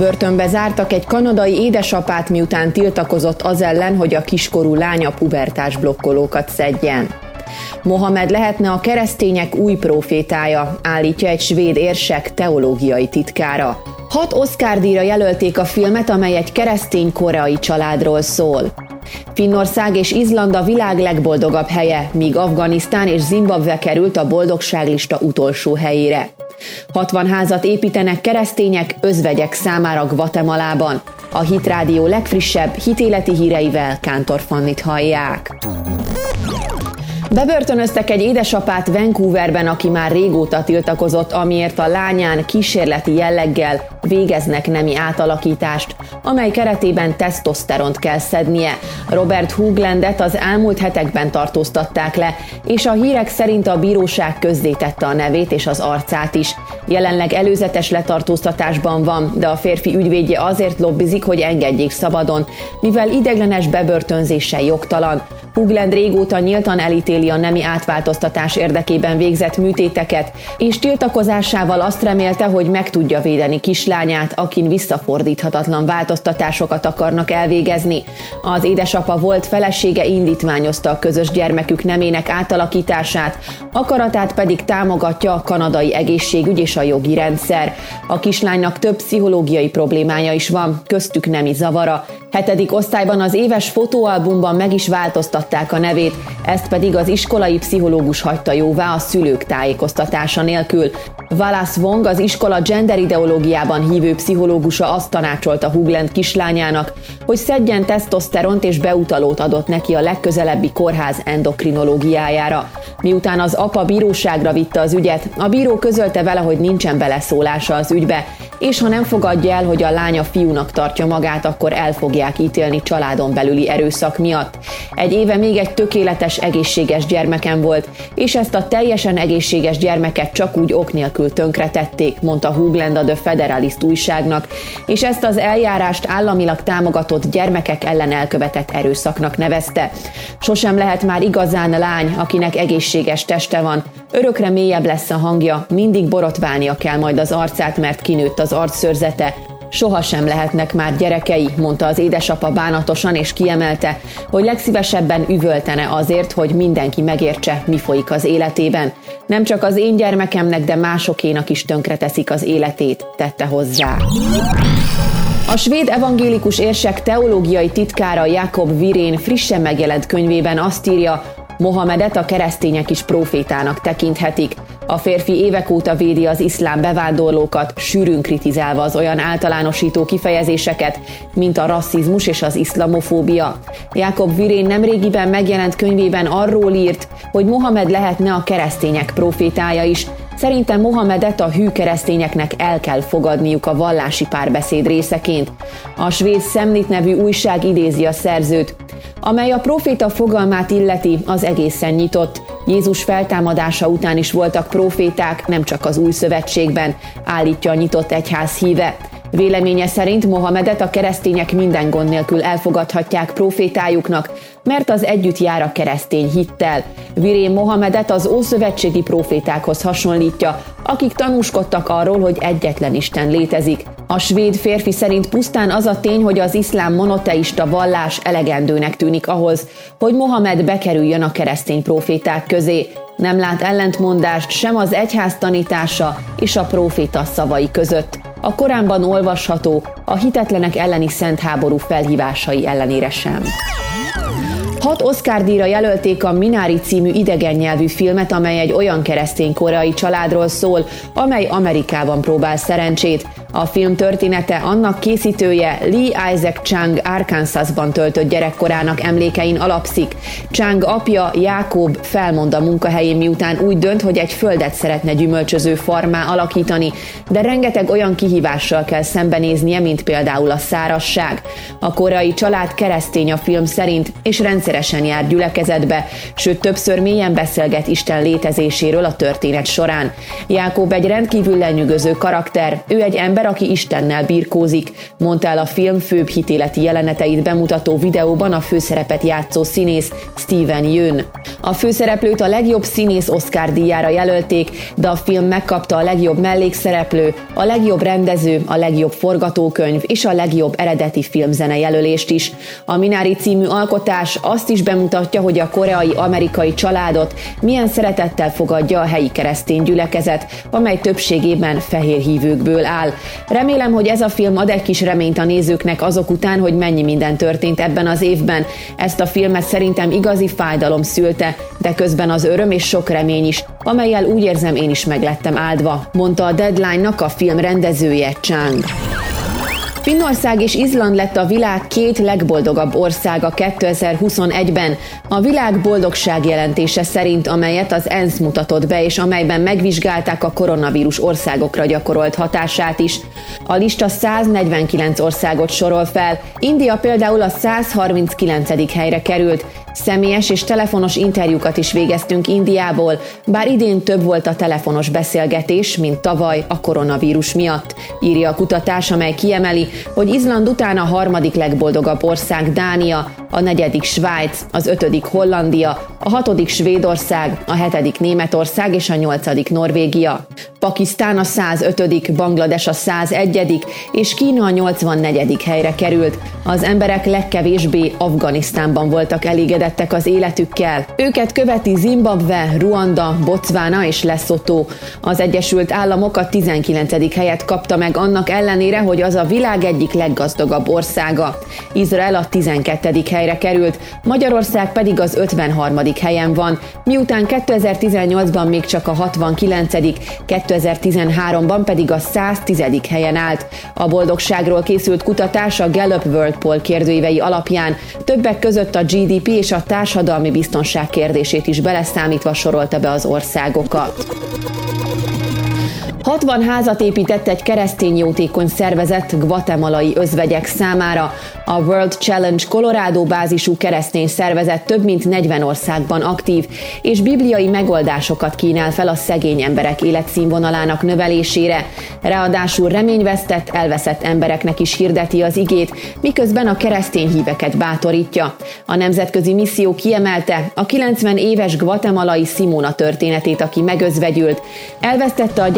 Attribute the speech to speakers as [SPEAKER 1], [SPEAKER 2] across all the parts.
[SPEAKER 1] Börtönbe zártak egy kanadai édesapát, miután tiltakozott az ellen, hogy a kiskorú lánya pubertás blokkolókat szedjen. Mohamed lehetne a keresztények új profétája, állítja egy svéd érsek teológiai titkára. Hat Oscar díjra jelölték a filmet, amely egy keresztény koreai családról szól. Finnország és Izland a világ legboldogabb helye, míg Afganisztán és Zimbabwe került a boldogságlista utolsó helyére. 60 házat építenek keresztények, özvegyek számára Guatemalában. A Hit Rádió legfrissebb hitéleti híreivel Kántor Fannit hallják. Bebörtönöztek egy édesapát Vancouverben, aki már régóta tiltakozott, amiért a lányán kísérleti jelleggel végeznek nemi átalakítást, amely keretében tesztoszteront kell szednie. Robert Hooglandet az elmúlt hetekben tartóztatták le, és a hírek szerint a bíróság közzétette a nevét és az arcát is. Jelenleg előzetes letartóztatásban van, de a férfi ügyvédje azért lobbizik, hogy engedjék szabadon, mivel ideglenes bebörtönzése jogtalan. Hoogland régóta nyíltan elítéli a nemi átváltoztatás érdekében végzett műtéteket, és tiltakozásával azt remélte, hogy meg tudja védeni kislányát, akin visszafordíthatatlan változtatásokat akarnak elvégezni. Az édesapa volt felesége indítványozta a közös gyermekük nemének átalakítását, akaratát pedig támogatja a kanadai egészségügy és a jogi rendszer. A kislánynak több pszichológiai problémája is van, köztük nemi zavara. Hetedik osztályban az éves fotóalbumban meg is változtatták a nevét, ezt pedig az iskolai pszichológus hagyta jóvá a szülők tájékoztatása nélkül. Wallace Wong, az iskola gender ideológiában hívő pszichológusa azt tanácsolta Hugland kislányának, hogy szedjen tesztoszteront és beutalót adott neki a legközelebbi kórház endokrinológiájára. Miután az apa bíróságra vitte az ügyet, a bíró közölte vele, hogy nincsen beleszólása az ügybe, és ha nem fogadja el, hogy a lánya fiúnak tartja magát, akkor el fogják ítélni családon belüli erőszak miatt. Egy éve még egy tökéletes, egészséges gyermekem volt, és ezt a teljesen egészséges gyermeket csak úgy ok nélkül tönkretették, mondta Hoogland a The Federalist újságnak, és ezt az eljárást államilag támogatott gyermekek ellen elkövetett erőszaknak nevezte. Sosem lehet már igazán lány, akinek egészséges teste van, örökre mélyebb lesz a hangja, mindig borotválnia kell majd az arcát, mert kinőtt az arcszörzete, Sohasem lehetnek már gyerekei, mondta az édesapa bánatosan, és kiemelte, hogy legszívesebben üvöltene azért, hogy mindenki megértse, mi folyik az életében. Nem csak az én gyermekemnek, de másokénak is tönkreteszik az életét, tette hozzá. A svéd evangélikus érsek teológiai titkára Jakob Virén frissen megjelent könyvében azt írja, Mohamedet a keresztények is profétának tekinthetik. A férfi évek óta védi az iszlám bevándorlókat, sűrűn kritizálva az olyan általánosító kifejezéseket, mint a rasszizmus és az iszlamofóbia. Jakob Virén nemrégiben megjelent könyvében arról írt, hogy Mohamed lehetne a keresztények profétája is, Szerintem Mohamedet a hű keresztényeknek el kell fogadniuk a vallási párbeszéd részeként. A svéd Szemnit nevű újság idézi a szerzőt, amely a proféta fogalmát illeti, az egészen nyitott. Jézus feltámadása után is voltak proféták, nem csak az új szövetségben, állítja a nyitott egyház híve. Véleménye szerint Mohamedet a keresztények minden gond nélkül elfogadhatják profétájuknak, mert az együtt jár a keresztény hittel. Virén Mohamedet az ószövetségi profétákhoz hasonlítja, akik tanúskodtak arról, hogy egyetlen Isten létezik. A svéd férfi szerint pusztán az a tény, hogy az iszlám monoteista vallás elegendőnek tűnik ahhoz, hogy Mohamed bekerüljön a keresztény proféták közé. Nem lát ellentmondást sem az egyház tanítása és a proféta szavai között. A Koránban olvasható a hitetlenek elleni szent háború felhívásai ellenére sem. Hat Oscar díjra jelölték a Minari című idegen nyelvű filmet, amely egy olyan keresztény koreai családról szól, amely Amerikában próbál szerencsét. A film története annak készítője Lee Isaac Chang Arkansasban töltött gyerekkorának emlékein alapszik. Chang apja Jákob felmond a munkahelyén, miután úgy dönt, hogy egy földet szeretne gyümölcsöző farmá alakítani, de rengeteg olyan kihívással kell szembenéznie, mint például a szárasság. A koreai család keresztény a film szerint, és rendszeresen jár gyülekezetbe, sőt többször mélyen beszélget Isten létezéséről a történet során. Jákob egy rendkívül lenyűgöző karakter, ő egy ember, ember, aki Istennel birkózik, mondta el a film főbb hitéleti jeleneteit bemutató videóban a főszerepet játszó színész Steven Yeun. A főszereplőt a legjobb színész Oscar díjára jelölték, de a film megkapta a legjobb mellékszereplő, a legjobb rendező, a legjobb forgatókönyv és a legjobb eredeti filmzene jelölést is. A Minari című alkotás azt is bemutatja, hogy a koreai-amerikai családot milyen szeretettel fogadja a helyi keresztény gyülekezet, amely többségében fehér hívőkből áll. Remélem, hogy ez a film ad egy kis reményt a nézőknek azok után, hogy mennyi minden történt ebben az évben. Ezt a filmet szerintem igazi fájdalom szülte, de közben az öröm és sok remény is, amelyel úgy érzem én is meglettem áldva, mondta a Deadline-nak a film rendezője Chang. Finnország és Izland lett a világ két legboldogabb országa 2021-ben. A világ boldogság jelentése szerint, amelyet az ENSZ mutatott be, és amelyben megvizsgálták a koronavírus országokra gyakorolt hatását is. A lista 149 országot sorol fel, India például a 139. helyre került, Személyes és telefonos interjúkat is végeztünk Indiából, bár idén több volt a telefonos beszélgetés, mint tavaly a koronavírus miatt, írja a kutatás, amely kiemeli, hogy Izland után a harmadik legboldogabb ország Dánia, a negyedik Svájc, az ötödik Hollandia, a hatodik Svédország, a hetedik Németország és a nyolcadik Norvégia. Pakisztán a 105., Banglades a 101. és Kína a 84. helyre került. Az emberek legkevésbé Afganisztánban voltak elégedettek az életükkel. Őket követi Zimbabwe, Ruanda, Botswana és Lesotho. Az Egyesült Államok a 19. helyet kapta meg annak ellenére, hogy az a világ egyik leggazdagabb országa. Izrael a 12. helyre került, Magyarország pedig az 53. helyen van, miután 2018-ban még csak a 69. 2013-ban pedig a 110. helyen állt. A boldogságról készült kutatás a Gallup World Poll kérdőívei alapján többek között a GDP és a társadalmi biztonság kérdését is beleszámítva sorolta be az országokat. 60 házat épített egy keresztény jótékony szervezet guatemalai özvegyek számára. A World Challenge Colorado bázisú keresztény szervezet több mint 40 országban aktív, és bibliai megoldásokat kínál fel a szegény emberek életszínvonalának növelésére. Ráadásul reményvesztett, elveszett embereknek is hirdeti az igét, miközben a keresztény híveket bátorítja. A nemzetközi misszió kiemelte a 90 éves guatemalai Simona történetét, aki megözvegyült. Elvesztette a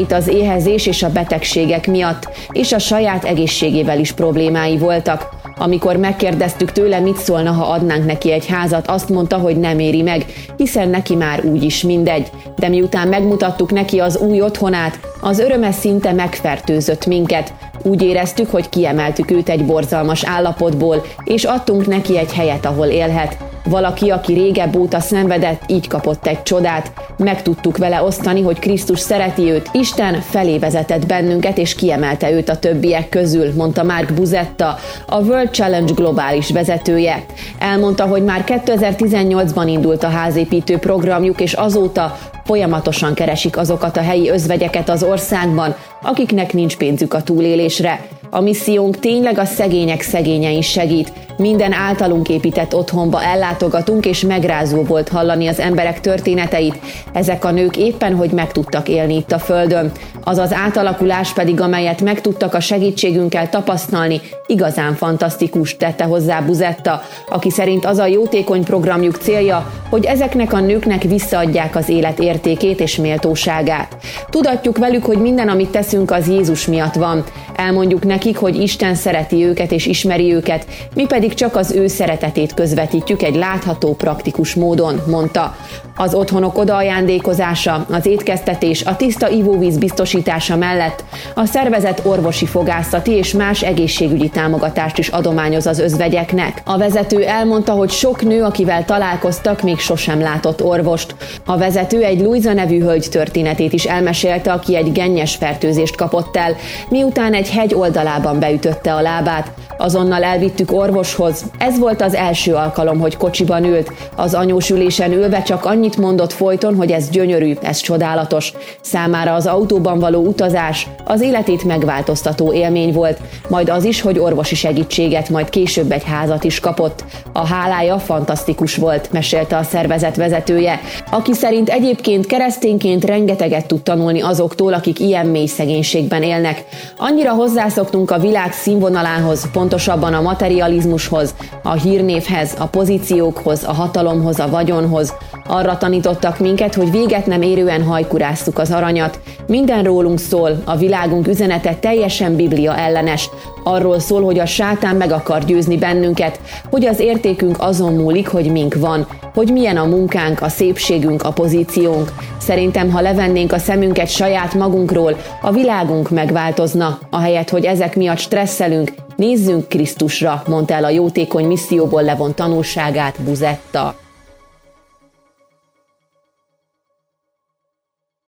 [SPEAKER 1] gyermekeit az éhezés és a betegségek miatt, és a saját egészségével is problémái voltak. Amikor megkérdeztük tőle, mit szólna, ha adnánk neki egy házat, azt mondta, hogy nem éri meg, hiszen neki már úgy is mindegy. De miután megmutattuk neki az új otthonát, az öröme szinte megfertőzött minket. Úgy éreztük, hogy kiemeltük őt egy borzalmas állapotból, és adtunk neki egy helyet, ahol élhet. Valaki, aki régebb óta szenvedett, így kapott egy csodát. Meg tudtuk vele osztani, hogy Krisztus szereti őt, Isten felé vezetett bennünket, és kiemelte őt a többiek közül, mondta Mark Buzetta, a World Challenge globális vezetője. Elmondta, hogy már 2018-ban indult a házépítő programjuk, és azóta folyamatosan keresik azokat a helyi özvegyeket az országban, akiknek nincs pénzük a túlélésre. A missziónk tényleg a szegények szegényein segít, minden általunk épített otthonba ellátogatunk, és megrázó volt hallani az emberek történeteit. Ezek a nők éppen, hogy meg tudtak élni itt a Földön. Az az átalakulás pedig, amelyet meg tudtak a segítségünkkel tapasztalni, igazán fantasztikus, tette hozzá Buzetta, aki szerint az a jótékony programjuk célja, hogy ezeknek a nőknek visszaadják az élet értékét és méltóságát. Tudatjuk velük, hogy minden, amit teszünk, az Jézus miatt van. Elmondjuk nekik, hogy Isten szereti őket és ismeri őket, mi pedig csak az ő szeretetét közvetítjük egy látható, praktikus módon, mondta. Az otthonok odaajándékozása, az étkeztetés, a tiszta ivóvíz biztosítása mellett a szervezet orvosi fogászati és más egészségügyi támogatást is adományoz az özvegyeknek. A vezető elmondta, hogy sok nő, akivel találkoztak, még sosem látott orvost. A vezető egy Luisa nevű hölgy történetét is elmesélte, aki egy gennyes fertőzést kapott el, miután egy hegy oldalában beütötte a lábát. Azonnal elvittük orvoshoz. Ez volt az első alkalom, hogy kocsiban ült. Az anyós ülésen ülve csak annyit mondott folyton, hogy ez gyönyörű, ez csodálatos. Számára az autóban való utazás az életét megváltoztató élmény volt, majd az is, hogy orvosi segítséget, majd később egy házat is kapott. A hálája fantasztikus volt, mesélte a szervezet vezetője, aki szerint egyébként keresztényként rengeteget tud tanulni azoktól, akik ilyen mély szegénységben élnek. Annyira hozzászoktunk a világ színvonalához, pontosabban a materializmushoz, a hírnévhez, a pozíciókhoz, a hatalomhoz, a vagyonhoz. Arra tanítottak minket, hogy véget nem érően hajkuráztuk az aranyat. Minden rólunk szól, a világunk üzenete teljesen Biblia ellenes. Arról szól, hogy a sátán meg akar győzni bennünket, hogy az értékünk azon múlik, hogy mink van, hogy milyen a munkánk, a szépségünk, a pozíciónk. Szerintem, ha levennénk a szemünket saját magunkról, a világunk megváltozna, ahelyett, hogy ezek miatt stresszelünk, nézzünk Krisztusra, mondta el a jótékony misszióból levont tanulságát Buzetta.